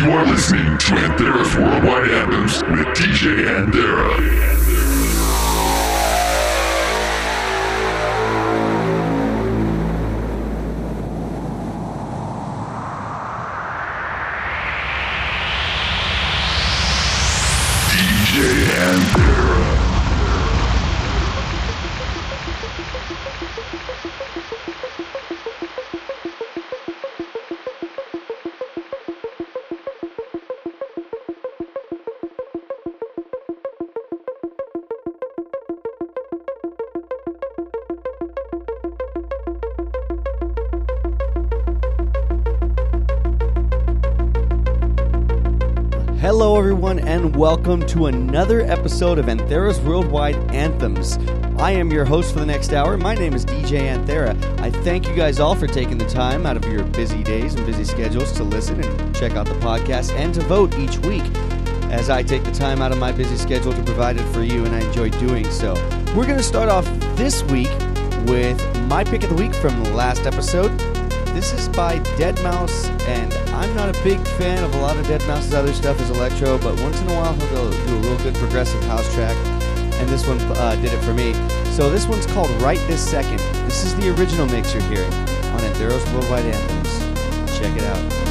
You are listening to Anthera's Worldwide Anthems with DJ Anthera. Welcome to another episode of Anthera's Worldwide Anthems. I am your host for the next hour. My name is DJ Anthera. I thank you guys all for taking the time out of your busy days and busy schedules to listen and check out the podcast and to vote each week as I take the time out of my busy schedule to provide it for you, and I enjoy doing so. We're going to start off this week with my pick of the week from the last episode. This is by deadmau5, and I'm not a big fan of a lot of deadmau5's other stuff as electro, but once in a while he'll do a real good progressive house track, and this one uh, did it for me. So this one's called Right This Second. This is the original mix you're hearing on Anthera's Worldwide Anthems. Check it out.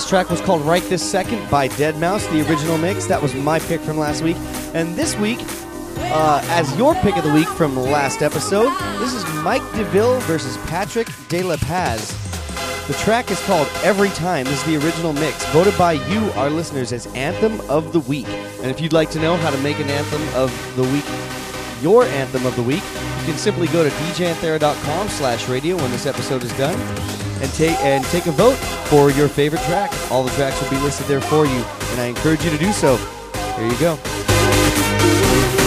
Last track was called Right This Second by deadmau5, the original mix. That was my pick from last week. And this week, uh, as your pick of the week from last episode, this is Mike DeVille versus Patrick De La Paz. The track is called Every Time. This is the original mix, voted by you, our listeners, as Anthem of the Week. And if you'd like to know how to make an Anthem of the Week your Anthem of the Week, you can simply go to djanthera.com slash radio when this episode is done and take and take a vote for your favorite track. All the tracks will be listed there for you, and I encourage you to do so. There you go.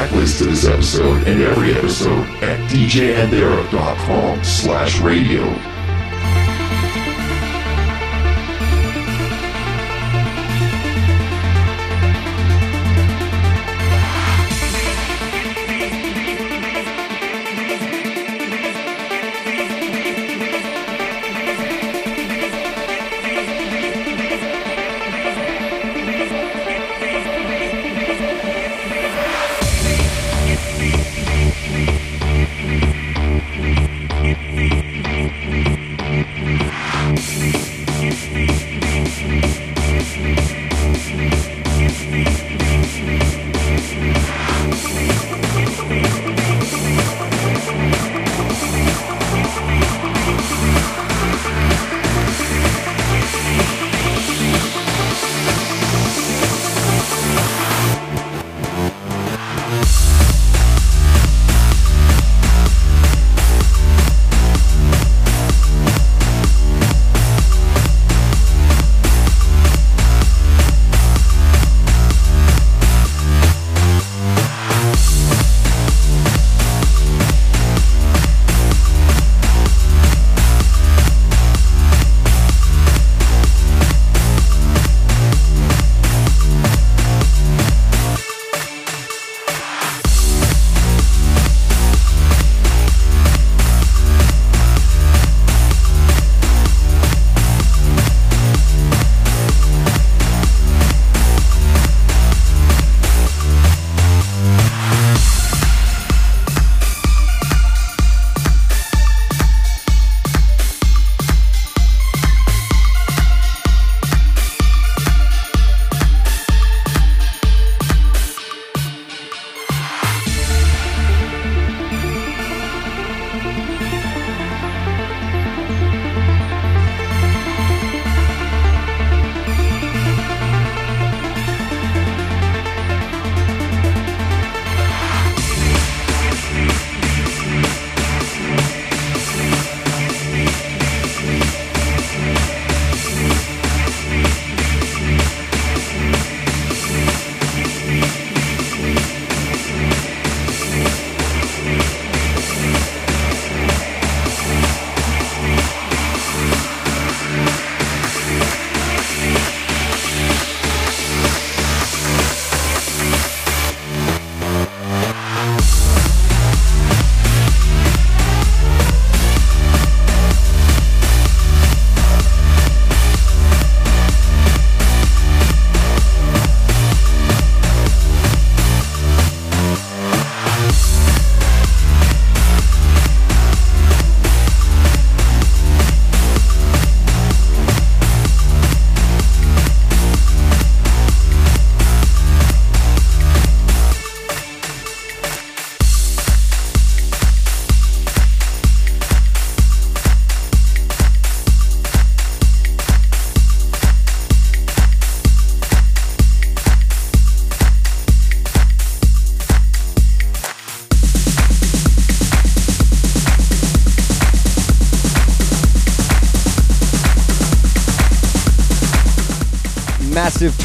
Track list to this episode and every episode at djanthera.com slash radio.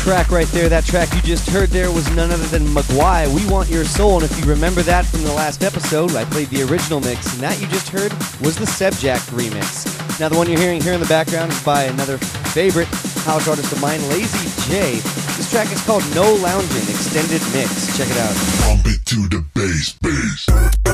Track right there. That track you just heard there was none other than Maguire. We Want Your Soul. And if you remember that from the last episode, I played the original mix, and that you just heard was the Sebjak remix. Now, the one you're hearing here in the background is by another favorite house artist of mine, Lazy J. This track is called No Lounging Extended Mix. Check it out. Pump it to the bass, bass.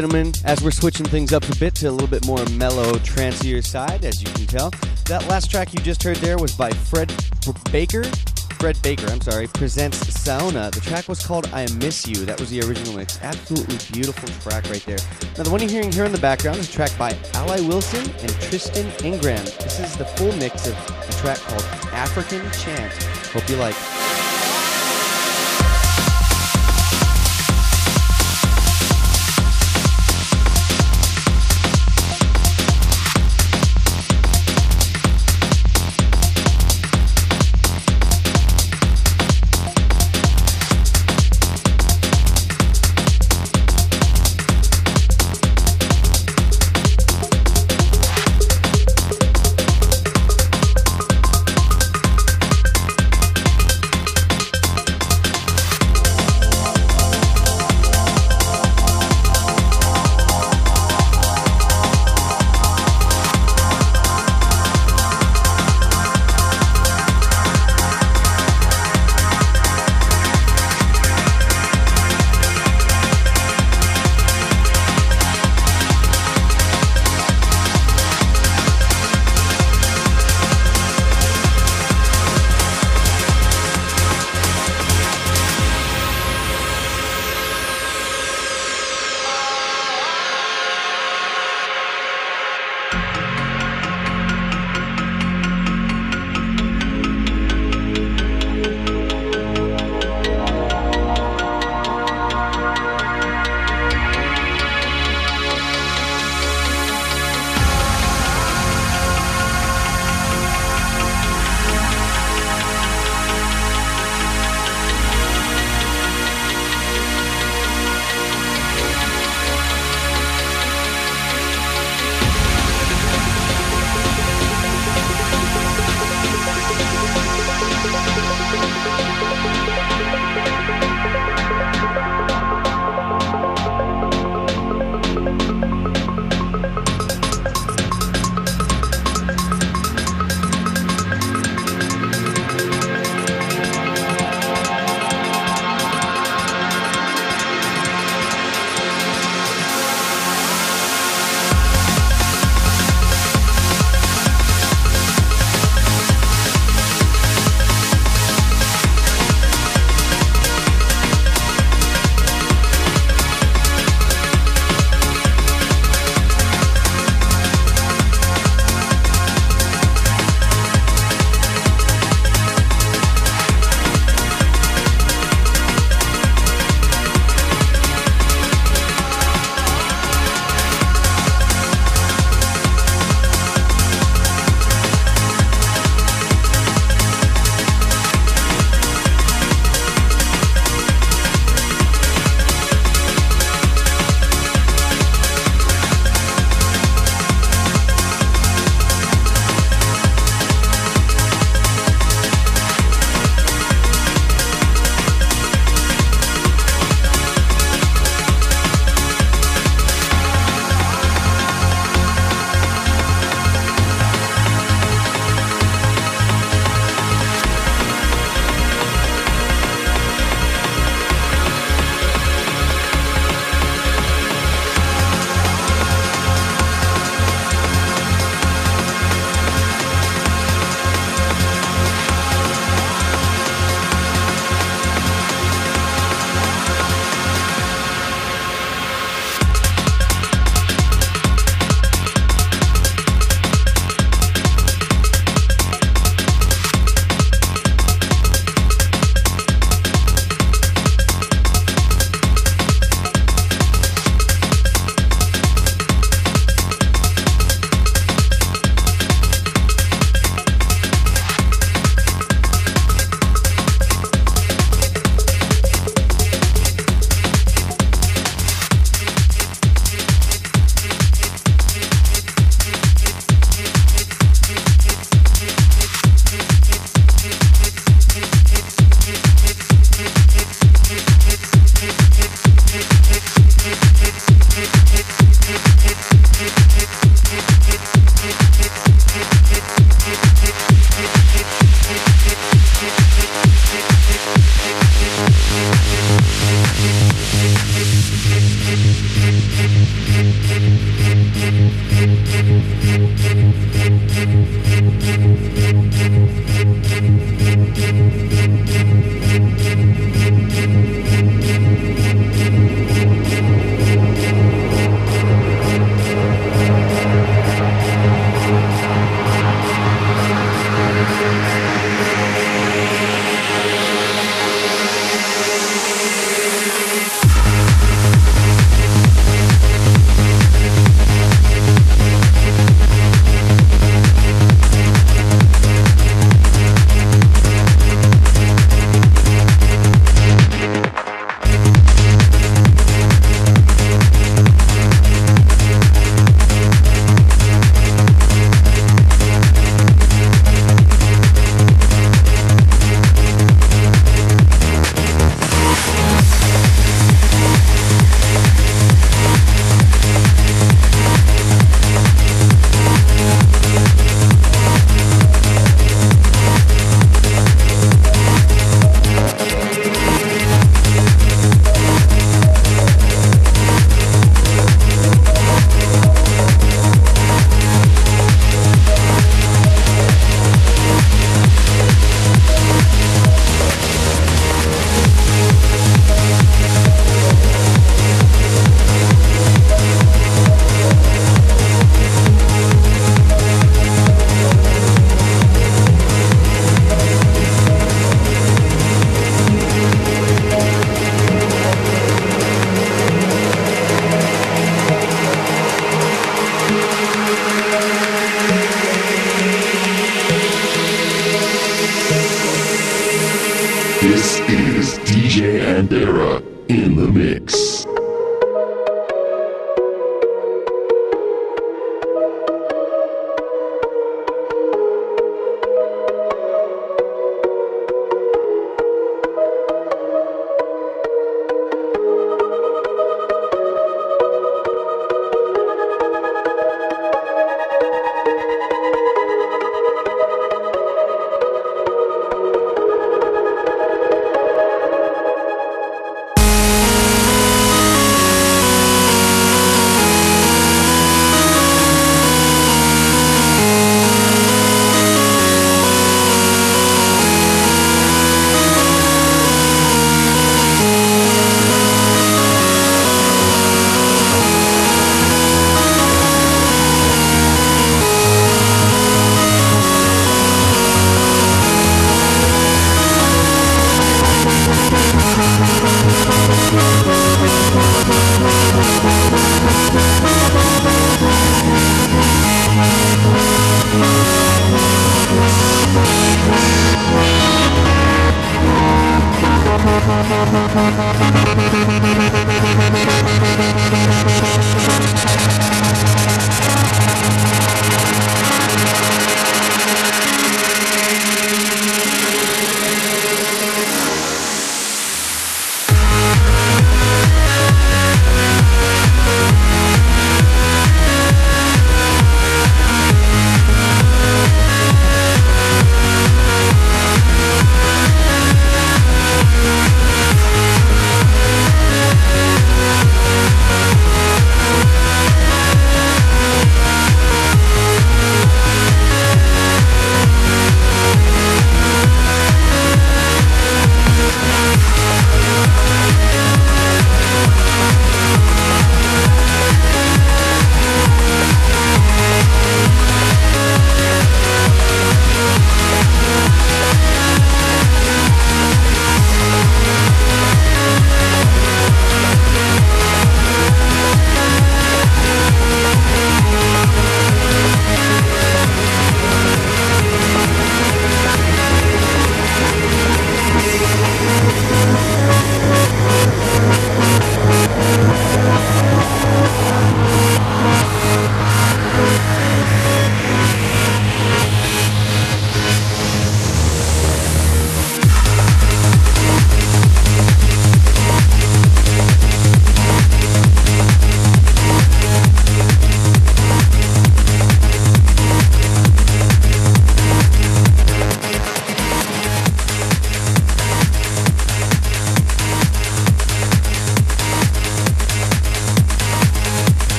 Gentlemen, as we're switching things up a bit to a little bit more mellow, trancier side, as you can tell, that last track you just heard there was by Fred Baker. Fred Baker, I'm sorry, presents Sauna. The track was called I Miss You. That was the original mix. Absolutely beautiful track right there. Now, the one you're hearing here in the background is a track by Ally Wilson and Tristan Ingram. This is the full mix of a track called African Chant. Hope you like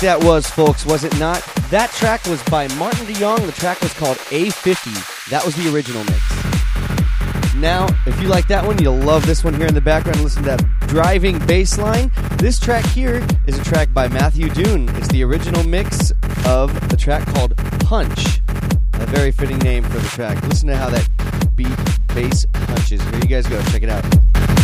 that was, folks, was it not? That track was by Martin DeYoung. The track was called A50. That was the original mix. Now, if you like that one, you'll love this one here in the background. Listen to that driving bass line. This track here is a track by Matthew Dune. It's the original mix of the track called Punch. A very fitting name for the track. Listen to how that beat bass punches. Here you guys go. Check it out.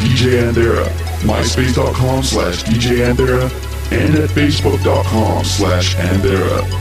DJ Anthera, myspace.com slash DJ Anthera, and at facebook.com slash Anthera.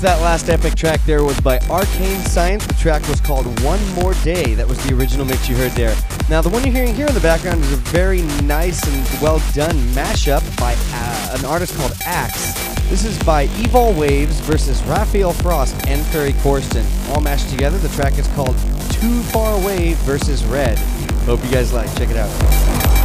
That last epic track there was by Arcane Science. The track was called One More Day. That was the original mix you heard there. Now, the one you're hearing here in the background is a very nice and well done mashup by uh, an artist called Axe. This is by Evil Waves versus Raphael Frost and Ferry Corsten. All mashed together, the track is called Too Far Away versus Red. Hope you guys like. Check it out.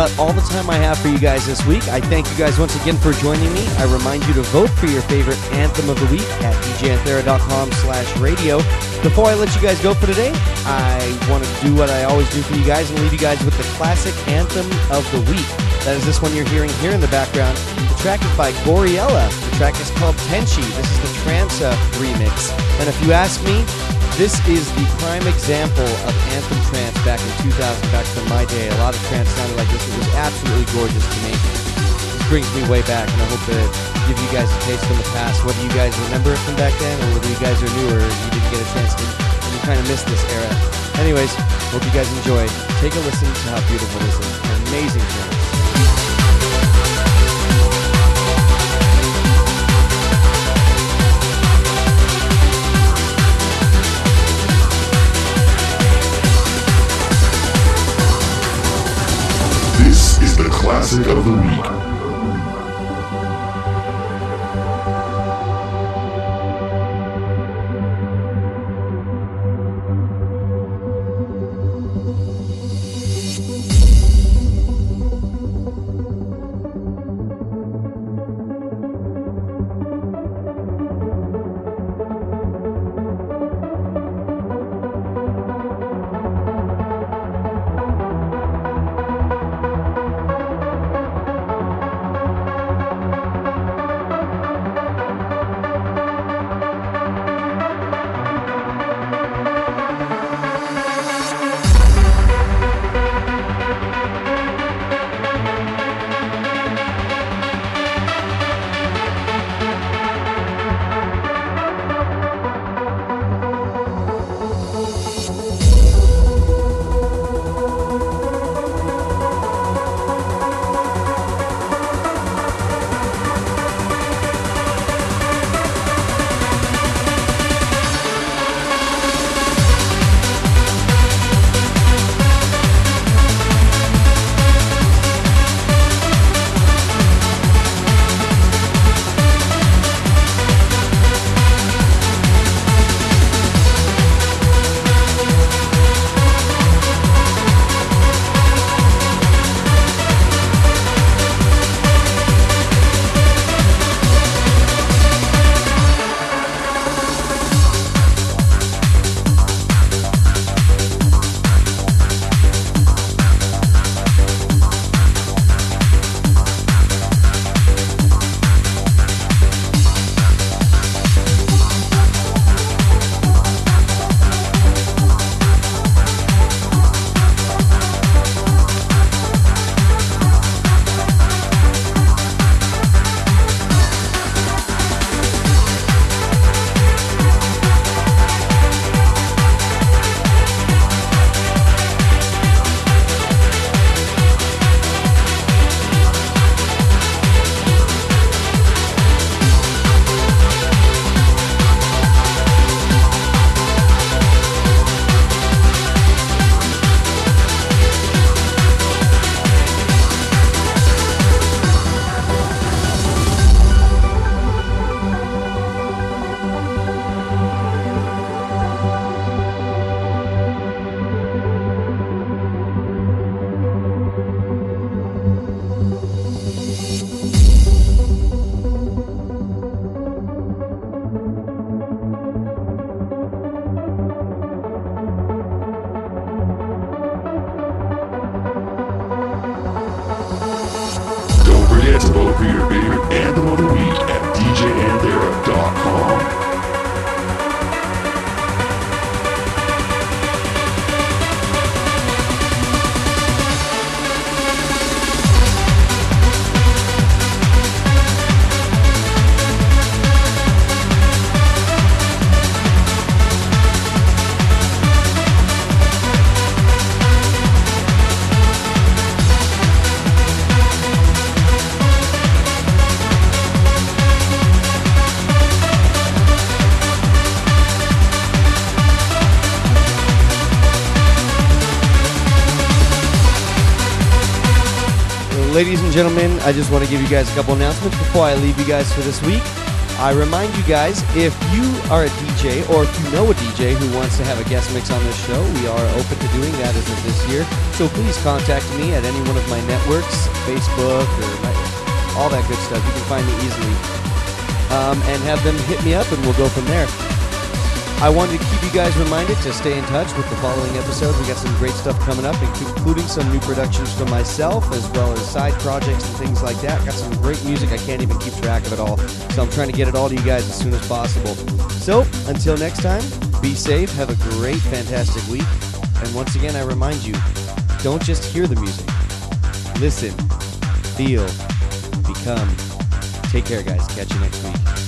About all the time I have for you guys this week. I thank you guys once again for joining me. I remind you to vote for your favorite anthem of the week at djanthera.com slash radio. Before I let you guys go for today, I want to do what I always do for you guys and leave you guys with the classic anthem of the week. That is this one you're hearing here in the background. The track is by Gouryella. The track is called Tenshi. This is the Transa remix. And if you ask me, this is the prime example of anthem trance back in 2000, back from my day. A lot of trance sounded like this. It was absolutely gorgeous to me. Brings me way back, and I hope to give you guys a taste from the past. Whether you guys remember it from back then, or whether you guys are newer and you didn't get a chance to, and you kind of missed this era. Anyways, hope you guys enjoy. Take a listen to how beautiful this is. Amazing trance. Classic of the week. Gentlemen, I just want to give you guys a couple announcements before I leave you guys for this week. I remind you guys if you are a DJ or if you know a DJ who wants to have a guest mix on this show, we are open to doing that as of this year. So please contact me at any one of my networks, Facebook or my, all that good stuff. You can find me easily. Um, and have them hit me up and we'll go from there. I wanted to keep you guys reminded to stay in touch with the following episodes. We got some great stuff coming up, including some new productions from myself, as well as side projects and things like that. Got some great music. I can't even keep track of it all. So I'm trying to get it all to you guys as soon as possible. So until next time, be safe. Have a great, fantastic week. And once again, I remind you don't just hear the music, listen, feel, become. Take care, guys. Catch you next week.